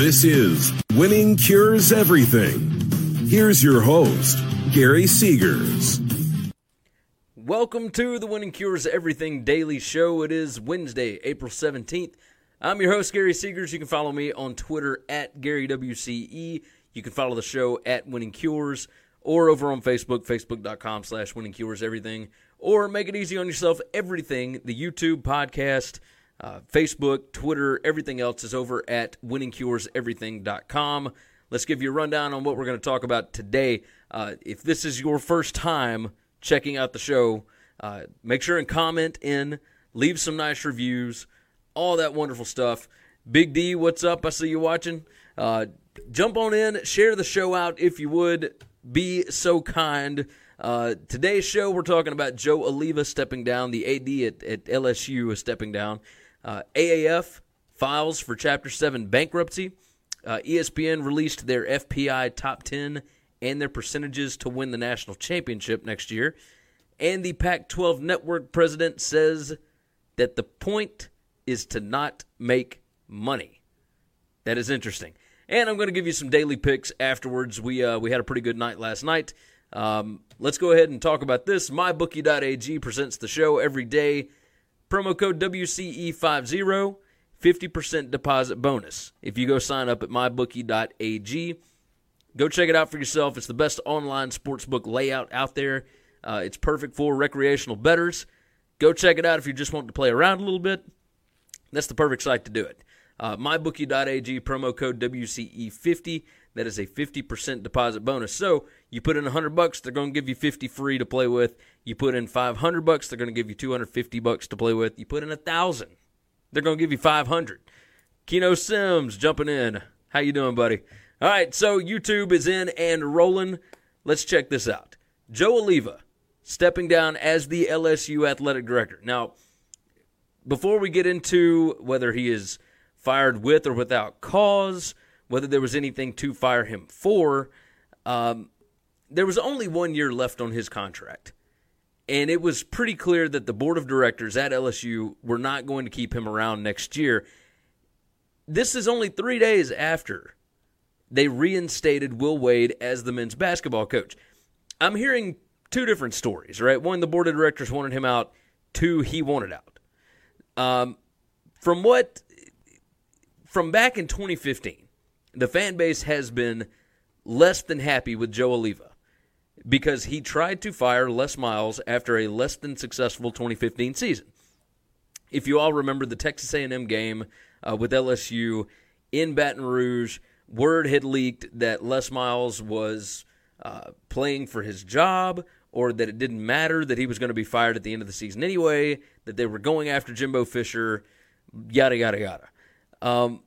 This is Winning Cures Everything. Here's your host, Gary Seegers. Welcome to the Winning Cures Everything Daily Show. It is Wednesday, April 17th. I'm your host, Gary Seegers. You can follow me on Twitter at GaryWCE. You can follow the show at Winning Cures or over on Facebook, facebook.com slash Winning Cures Everything. Or make it easy on yourself. Everything, the YouTube podcast, uh, Facebook, Twitter, everything else is over at winningcureseverything.com. Let's give you a rundown on what we're going to talk about today. Uh, if this is your first time checking out the show, uh, make sure and comment in, leave some nice reviews, all that wonderful stuff. Big D, what's up? I see you watching. Uh, jump on in, share the show out if you would. Be so kind. Uh, today's show, we're talking about Joe Alleva stepping down. The AD at, at LSU is stepping down. Uh, AAF files for Chapter 7 bankruptcy. Uh, ESPN released their FPI top 10 and their percentages to win the national championship next year. And the Pac 12 network president says that the point is to not make money. That is interesting. And I'm going to give you some daily picks afterwards. We, uh, we had a pretty good night last night. Um, let's go ahead and talk about this. MyBookie.ag presents the show every day Promo code WCE50, 50% deposit bonus. If you go sign up at mybookie.ag, go check it out for yourself. It's the best online sportsbook layout out there. Uh, it's perfect for recreational bettors. Go check it out if you just want to play around a little bit. That's the perfect site to do it. Uh, mybookie.ag, promo code WCE50. That is a 50% deposit bonus. So you put in 100 bucks, they're going to give you 50 free to play with. You put in 500 bucks, they're going to give you 250 bucks to play with. You put in a 1000, they're going to give you 500. Keno Sims jumping in. How you doing, buddy? All right, so YouTube is in and rolling. Let's check this out. Joe Alleva stepping down as the LSU athletic director. Now, before we get into whether he is fired with or without cause, whether there was anything to fire him for, um, there was only one year left on his contract. And it was pretty clear that the board of directors at LSU were not going to keep him around next year. This is only three days after they reinstated Will Wade as the men's basketball coach. I'm hearing two different stories, right? One, the board of directors wanted him out. Two, he wanted out. Um, from what, from back in 2015, the fan base has been less than happy with Joe Alleva because he tried to fire Les Miles after a less than successful 2015 season. If you all remember the Texas A&M game uh, with LSU in Baton Rouge, word had leaked that Les Miles was uh, playing for his job or that it didn't matter that he was going to be fired at the end of the season anyway, that they were going after Jimbo Fisher, yada yada yada. Um,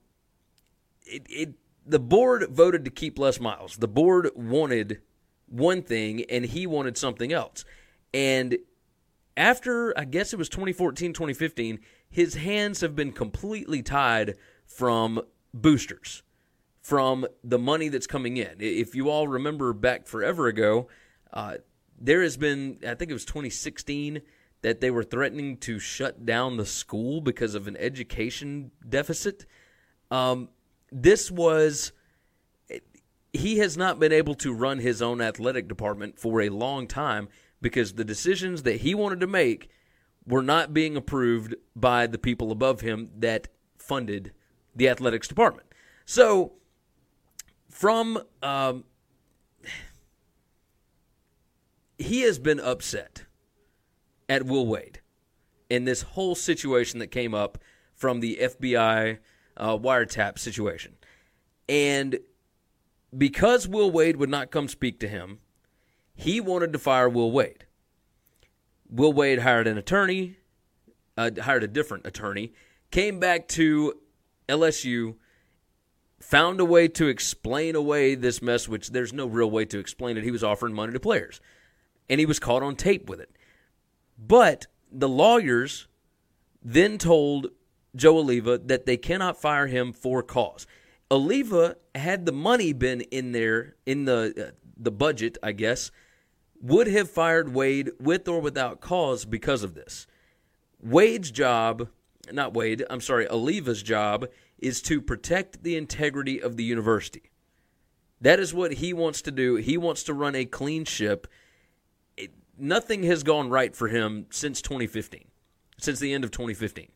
it, it the board voted to keep Les Miles. The board wanted one thing and he wanted something else. And after I guess it was 2014, 2015, his hands have been completely tied from boosters, from the money that's coming in. If you all remember back forever ago, uh, there has been, I think it was 2016, that they were threatening to shut down the school because of an education deficit. Um, this was he has not been able to run his own athletic department for a long time because the decisions that he wanted to make were not being approved by the people above him that funded the athletics department. So, from um, he has been upset at Will Wade in this whole situation that came up from the FBI uh, wiretap situation. And because Will Wade would not come speak to him, he wanted to fire Will Wade. Will Wade hired an attorney, uh, hired a different attorney, came back to LSU, found a way to explain away this mess, which there's no real way to explain it. He was offering money to players, and he was caught on tape with it. But the lawyers then told Joe Alleva that they cannot fire him for cause. Alleva had the money been in there in the uh, the budget, I guess, would have fired Wade with or without cause because of this. Wade's job, not Wade, I'm sorry, Alleva's job is to protect the integrity of the university. That is what he wants to do. He wants to run a clean ship. It, nothing has gone right for him since 2015, since the end of 2015.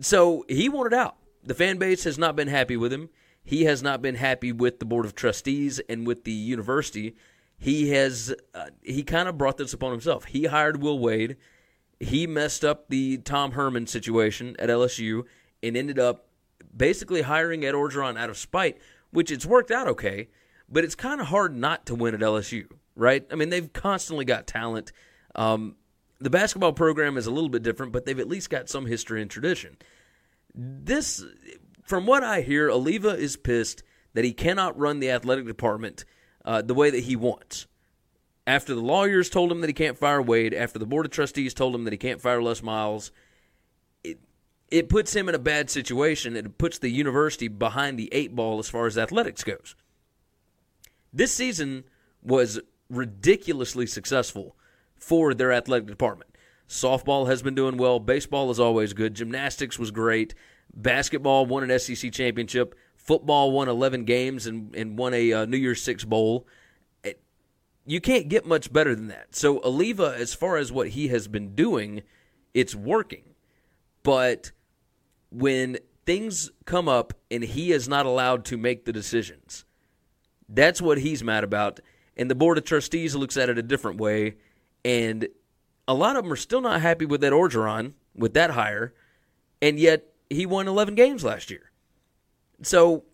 So he wanted out. The fan base has not been happy with him. He has not been happy with the board of trustees and with the university. He has uh, he kind of brought this upon himself. He hired Will Wade. He messed up the Tom Herman situation at LSU and ended up basically hiring Ed Orgeron out of spite, which it's worked out okay, but it's kind of hard not to win at LSU, right? I mean, they've constantly got talent. Um, the basketball program is a little bit different, but they've at least got some history and tradition. This, from what I hear, Alleva is pissed that he cannot run the athletic department uh, the way that he wants. After the lawyers told him that he can't fire Wade, after the board of trustees told him that he can't fire Les Miles, it, it puts him in a bad situation. It puts the university behind the eight ball as far as athletics goes. This season was ridiculously successful for their athletic department. Softball has been doing well. Baseball is always good. Gymnastics was great. Basketball won an SEC championship. Football won 11 games and, and won a uh, New Year's Six bowl. It, you can't get much better than that. So, Alleva, as far as what he has been doing, it's working. But when things come up and he is not allowed to make the decisions, that's what he's mad about. And the Board of Trustees looks at it a different way. And a lot of them are still not happy with that Orgeron, with that hire, and yet he won 11 games last year. So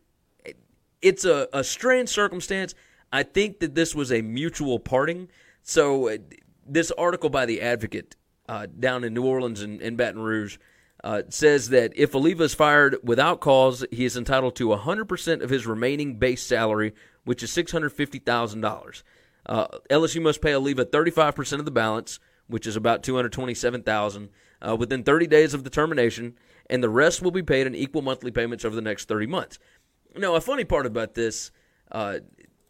it's a, a strange circumstance. I think that this was a mutual parting. So uh, this article by the Advocate uh, down in New Orleans and, Baton Rouge uh, says that if Alleva is fired without cause, he is entitled to 100% of his remaining base salary, which is $650,000. Uh, LSU must pay Alleva 35% of the balance, which is about 227000 uh, within 30 days of the termination, and the rest will be paid in equal monthly payments over the next 30 months. Now, a funny part about this uh,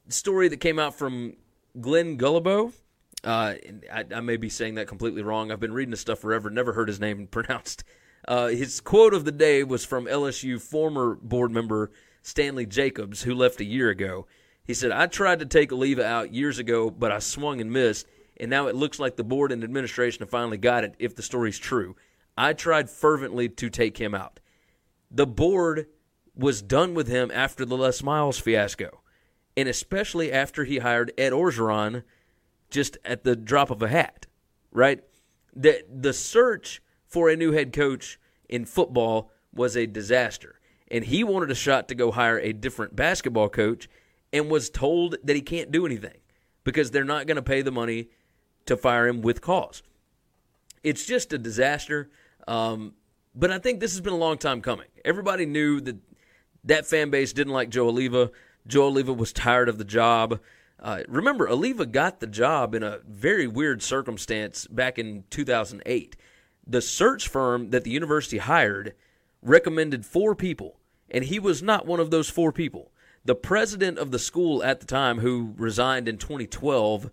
story that came out from Glenn Guilbeau, uh, I, I, may be saying that completely wrong. I've been reading this stuff forever, never heard his name pronounced. Uh, his quote of the day was from LSU former board member Stanley Jacobs, who left a year ago. He said, I tried to take Alleva out years ago, but I swung and missed, and now it looks like the board and administration have finally got it if the story's true. I tried fervently to take him out. The board was done with him after the Les Miles fiasco, and especially after he hired Ed Orgeron just at the drop of a hat, right? The, the search for a new head coach in football was a disaster, and he wanted a shot to go hire a different basketball coach and was told that he can't do anything because they're not going to pay the money to fire him with cause. It's just a disaster. Um, but I think this has been a long time coming. Everybody knew that that fan base didn't like Joe Alleva. Joe Alleva was tired of the job. Uh, remember, Alleva got the job in a very weird circumstance back in 2008. The search firm that the university hired recommended four people, and he was not one of those four people the president of the school at the time, who resigned in 2012,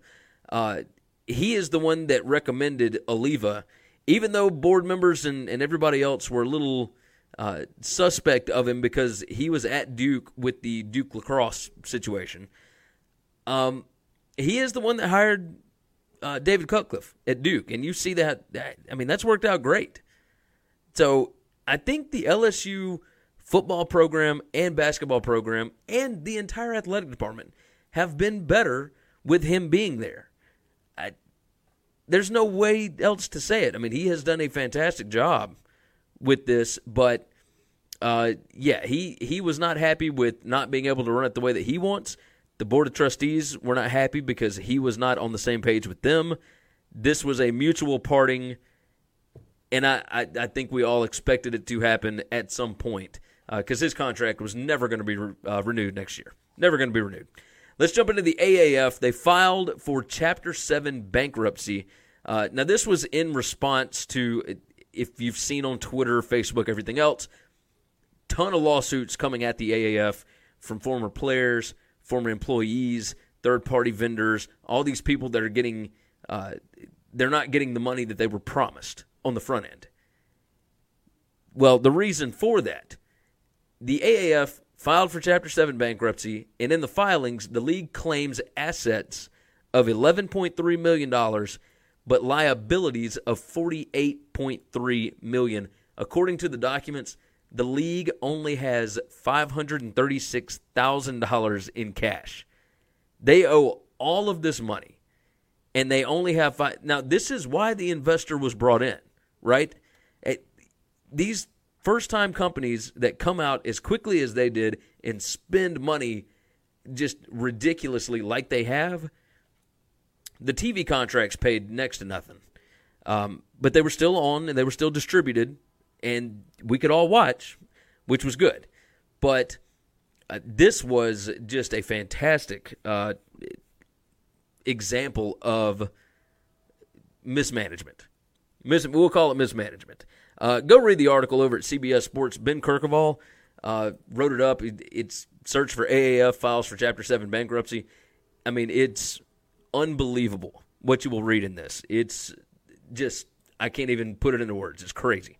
uh, he is the one that recommended Alleva, even though board members and, and everybody else were a little uh, suspect of him because he was at Duke with the Duke lacrosse situation. Um, he is the one that hired uh, David Cutcliffe at Duke, and you see that, that. I mean, that's worked out great. So I think the LSU football program and basketball program and the entire athletic department have been better with him being there. I, there's no way else to say it. I mean, he has done a fantastic job with this, but uh, yeah, he he was not happy with not being able to run it the way that he wants. The board of trustees were not happy because he was not on the same page with them. This was a mutual parting, and I, I, I think we all expected it to happen at some point because uh, his contract was never going to be re- uh, renewed next year. Never going to be renewed. Let's jump into the AAF. They filed for Chapter 7 bankruptcy. Uh, now, this was in response to, if you've seen on Twitter, Facebook, everything else, ton of lawsuits coming at the AAF from former players, former employees, third party vendors, all these people that are getting, uh, they're not getting the money that they were promised on the front end. Well, the reason for that, the AAF filed for Chapter 7 bankruptcy, and in the filings, the league claims assets of $11.3 million, but liabilities of 48.3 million. According to the documents, the league only has $536,000 in cash. They owe all of this money, and they only have five. Now, this is why the investor was brought in, right? It, these first time companies that come out as quickly as they did and spend money just ridiculously like they have, the TV contracts paid next to nothing. Um, but they were still on and they were still distributed, and we could all watch, which was good. But uh, this was just a fantastic uh, example of mismanagement. Mis- we'll call it mismanagement. Uh, go read the article over at CBS Sports. Ben Kercheval uh, wrote it up. It's search for AAF files for Chapter 7 bankruptcy. I mean, it's unbelievable what you will read in this. It's just, I can't even put it into words. It's crazy.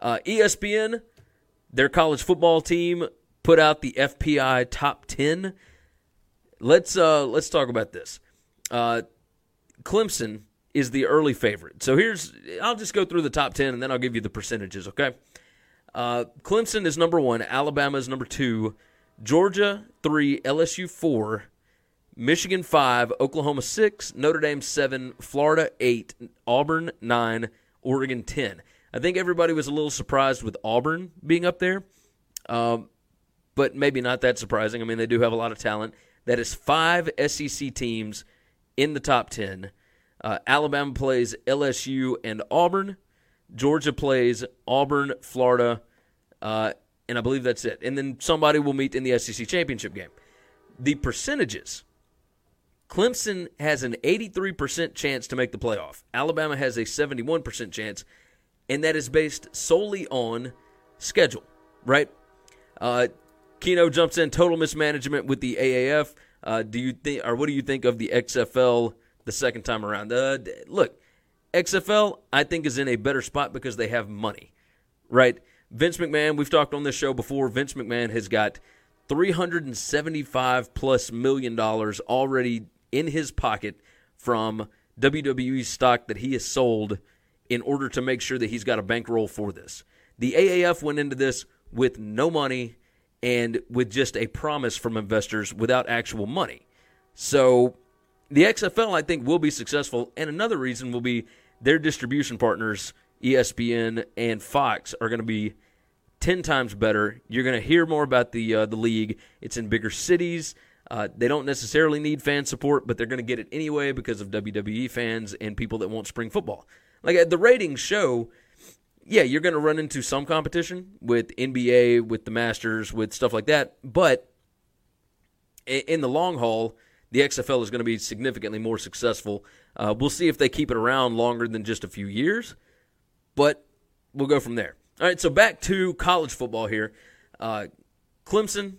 Uh, ESPN, their college football team, put out the FPI top 10. Let's, uh, let's talk about this. Uh, Clemson is the early favorite. So here's, I'll just go through the top 10 and then I'll give you the percentages, okay? Uh, Clemson is number one, Alabama is number two, Georgia three, LSU four, Michigan five, Oklahoma six, Notre Dame seven, Florida eight, Auburn nine, Oregon ten. I think everybody was a little surprised with Auburn being up there, um, but maybe not that surprising. I mean, they do have a lot of talent. That is five SEC teams in the top ten. Uh, Alabama plays LSU and Auburn. Georgia plays Auburn, Florida, uh, and I believe that's it. And then somebody will meet in the SEC championship game. The percentages Clemson has an 83% chance to make the playoff, Alabama has a 71% chance, and that is based solely on schedule, right? Uh, jumps in total mismanagement with the AAF. Uh, do you think, or what do you think of the XFL the second time around? Uh, look, XFL, I think, is in a better spot because they have money, right? Vince McMahon, we've talked on this show before. Vince McMahon has got 375 plus million dollars already in his pocket from WWE stock that he has sold in order to make sure that he's got a bankroll for this. The AAF went into this with no money and with just a promise from investors without actual money. So the XFL, I think, will be successful. And another reason will be their distribution partners, ESPN and Fox, are going to be 10 times better. You're going to hear more about the, uh, the league. It's in bigger cities. Uh, they don't necessarily need fan support, but they're going to get it anyway because of WWE fans and people that want spring football. Like the ratings show, yeah, you're going to run into some competition with NBA, with the Masters, with stuff like that. But in the long haul, the XFL is going to be significantly more successful. Uh, we'll see if they keep it around longer than just a few years, but we'll go from there. All right, so back to college football here. Uh, Clemson,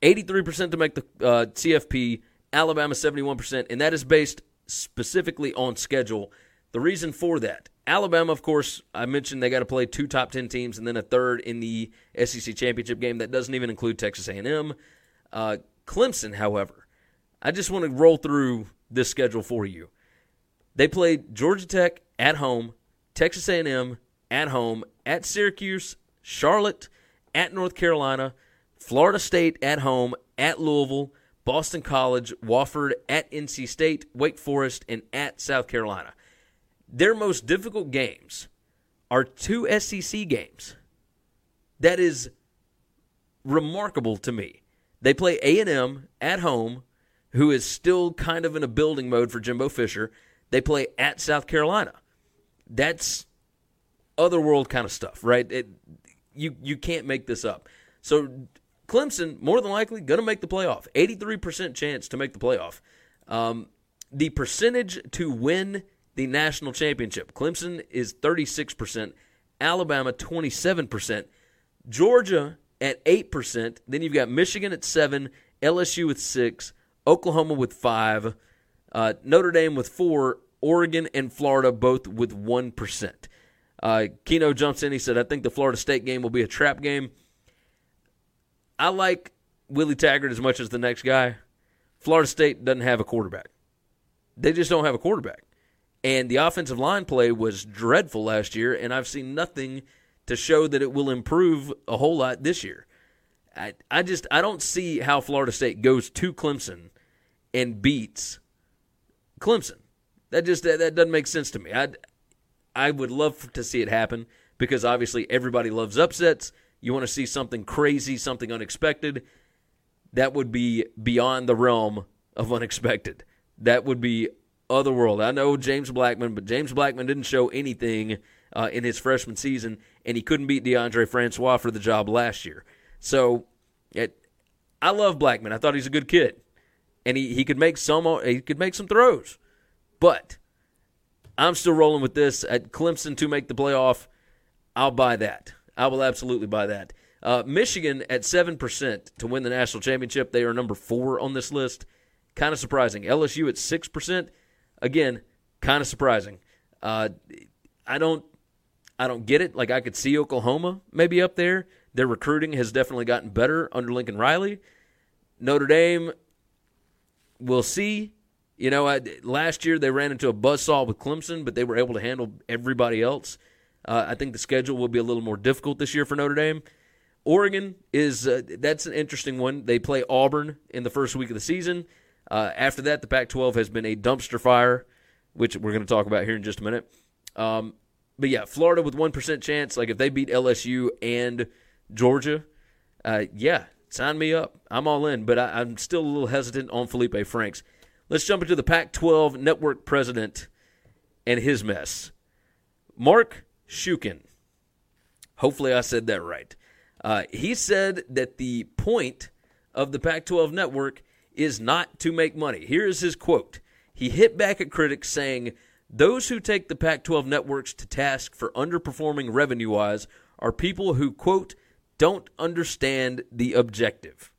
83% to make the uh, CFP, Alabama, 71%, and that is based specifically on schedule. The reason for that, Alabama, of course, I mentioned they got to play two top 10 teams and then a third in the SEC championship game. That doesn't even include Texas A&M. Uh, Clemson, however, I just want to roll through this schedule for you. They played Georgia Tech at home, Texas A&M at home, at Syracuse, Charlotte, at North Carolina, Florida State at home, at Louisville, Boston College, Wofford, at NC State, Wake Forest, and at South Carolina. Their most difficult games are two SEC games. That is remarkable to me. They play A&M at home, who is still kind of in a building mode for Jimbo Fisher. They play at South Carolina. That's otherworld kind of stuff, right? It, you you can't make this up. So Clemson more than likely going to make the playoff. 83% chance to make the playoff. Um, the percentage to win the national championship. Clemson is 36%, Alabama 27%, Georgia at 8%, then you've got Michigan at 7, LSU with 6, Oklahoma with 5, uh, Notre Dame with 4, Oregon and Florida both with 1%. Uh, Keno jumps in. He said, I think the Florida State game will be a trap game. I like Willie Taggart as much as the next guy. Florida State doesn't have a quarterback. They just don't have a quarterback. And the offensive line play was dreadful last year, and I've seen nothing to show that it will improve a whole lot this year. I, I just I don't see how Florida State goes to Clemson and beats Clemson. That just that, that doesn't make sense to me. I I would love to see it happen because obviously everybody loves upsets. You want to see something crazy, something unexpected. That would be beyond the realm of unexpected. That would be otherworld. I know James Blackman, but James Blackman didn't show anything uh, in his freshman season, and he couldn't beat Deondre Francois for the job last year. So, it, I love Blackman. I thought he's a good kid, and he, he could make some he could make some throws, but I'm still rolling with this at Clemson to make the playoff. I'll buy that. I will absolutely buy that. Uh, Michigan at seven percent to win the national championship. They are number four on this list. Kind of surprising. LSU at six percent. Again, kind of surprising. Uh, I don't, I don't get it. Like I could see Oklahoma maybe up there. Their recruiting has definitely gotten better under Lincoln Riley. Notre Dame, we'll see. You know, I, last year they ran into a buzzsaw with Clemson, but they were able to handle everybody else. Uh, I think the schedule will be a little more difficult this year for Notre Dame. Oregon is uh, that's an interesting one. They play Auburn in the first week of the season. Uh, after that, the Pac-12 has been a dumpster fire, which we're going to talk about here in just a minute. Um, but yeah, Florida with one percent chance. Like if they beat LSU and Georgia, uh, yeah, sign me up. I'm all in. But I, I'm still a little hesitant on Felipe Franks. Let's jump into the Pac-12 network president and his mess. Mark Shuken. Hopefully, I said that right. Uh, he said that the point of the Pac 12 network is not to make money. Here is his quote. He hit back at critics saying, Those who take the Pac 12 networks to task for underperforming revenue wise are people who, quote, don't understand the objective.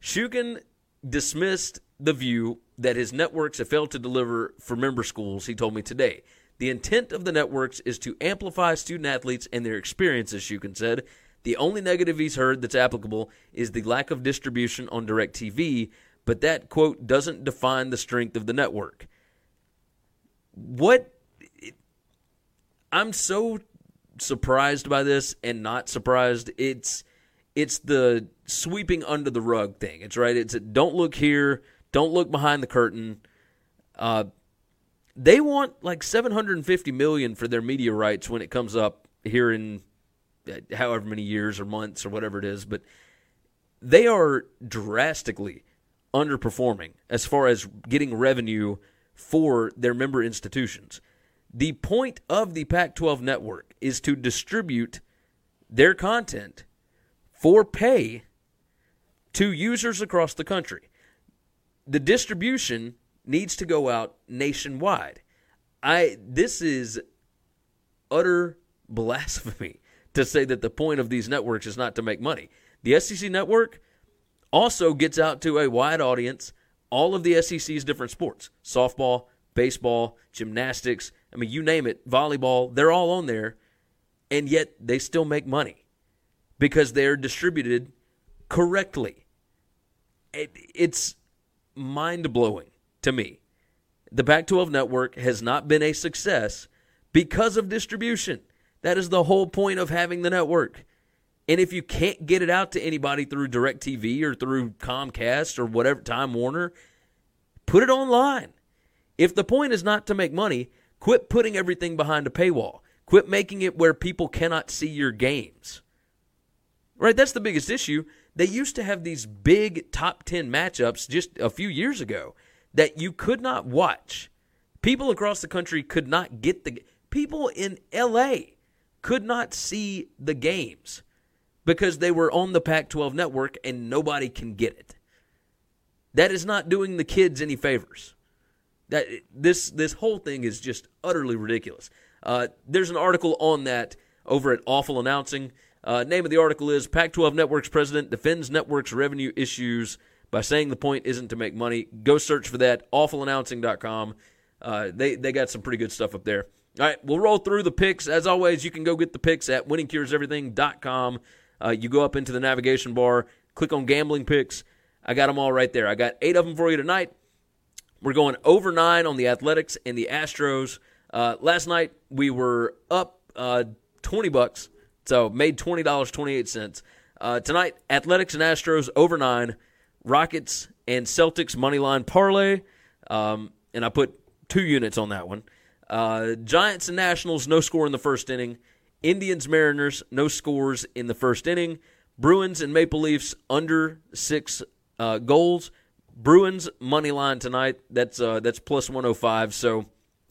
Shuken dismissed the view that his networks have failed to deliver for member schools, he told me today. The intent of the networks is to amplify student athletes and their experiences, Shuken said. The only negative he's heard that's applicable is the lack of distribution on DirecTV, but that, quote, doesn't define the strength of the network. What? I'm so surprised by this and not surprised. It's it's the sweeping under the rug thing. It's right. It's a, don't look here, don't look behind the curtain. Uh, they want like 750 million for their media rights when it comes up here in uh, however many years or months or whatever it is, but they are drastically underperforming as far as getting revenue for their member institutions. The point of the Pac 12 network is to distribute their content for pay to users across the country. The distribution needs to go out nationwide. I this is utter blasphemy to say that the point of these networks is not to make money. The SEC network also gets out to a wide audience all of the SEC's different sports. Softball, baseball, gymnastics, I mean you name it, volleyball, they're all on there and yet they still make money because they're distributed correctly. It, it's mind blowing to me the Pac 12 network has not been a success because of distribution. That is the whole point of having the network. And if you can't get it out to anybody through DirecTV or through Comcast or whatever, Time Warner, put it online. If the point is not to make money, quit putting everything behind a paywall. Quit making it where people cannot see your games. Right? That's the biggest issue. They used to have these big top 10 matchups just a few years ago that you could not watch. People across the country could not get the people in LA could not see the games because they were on the Pac 12 network and nobody can get it. That is not doing the kids any favors. That this this whole thing is just utterly ridiculous. Uh, there's an article on that over at Awful Announcing. Uh, name of the article is Pac 12 Network's president defends network's revenue issues by saying the point isn't to make money. Go search for that, awfulannouncing.com. Uh, they, they got some pretty good stuff up there. All right, we'll roll through the picks. As always, you can go get the picks at winningcureseverything.com. Uh, you go up into the navigation bar, click on gambling picks. I got them all right there. I got eight of them for you tonight. We're going over nine on the Athletics and the Astros. Uh, last night we were up uh, 20 bucks, so made $20, 28 cents. Uh, tonight, Athletics and Astros over nine, Rockets and Celtics money line parlay, um, and I put two units on that one. Uh, Giants and Nationals, no score in the first inning. Indians Mariners, no scores in the first inning. Bruins and Maple Leafs under six uh, goals. Bruins money line tonight. That's uh, that's plus 105. So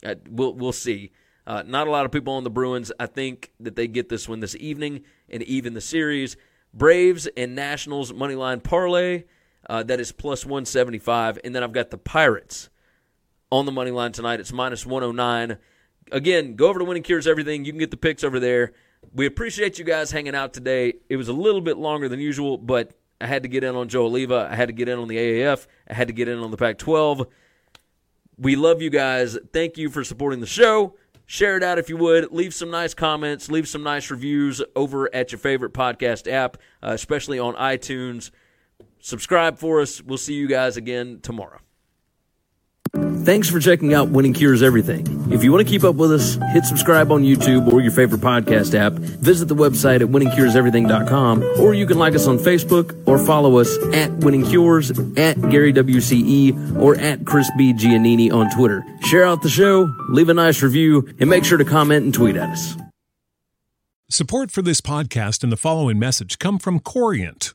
uh, we'll we'll see. Uh, not a lot of people on the Bruins. I think that they get this one this evening and even the series. Braves and Nationals money line parlay. Uh, that is plus 175. And then I've got the Pirates on the money line tonight. It's minus 109. Again, go over to Winning Cures Everything. You can get the picks over there. We appreciate you guys hanging out today. It was a little bit longer than usual, but I had to get in on Joe Alleva. I had to get in on the AAF. I had to get in on the Pac 12. We love you guys. Thank you for supporting the show. Share it out if you would. Leave some nice comments. Leave some nice reviews over at your favorite podcast app, uh, especially on iTunes. Subscribe for us. We'll see you guys again tomorrow. Thanks for checking out Winning Cures Everything. If you want to keep up with us, hit subscribe on YouTube or your favorite podcast app. Visit the website at winningcureseverything.com or you can like us on Facebook or follow us at Winning Cures, at Gary WCE, or at Chris B. Giannini on Twitter. Share out the show, leave a nice review, and make sure to comment and tweet at us. Support for this podcast and the following message come from Corient.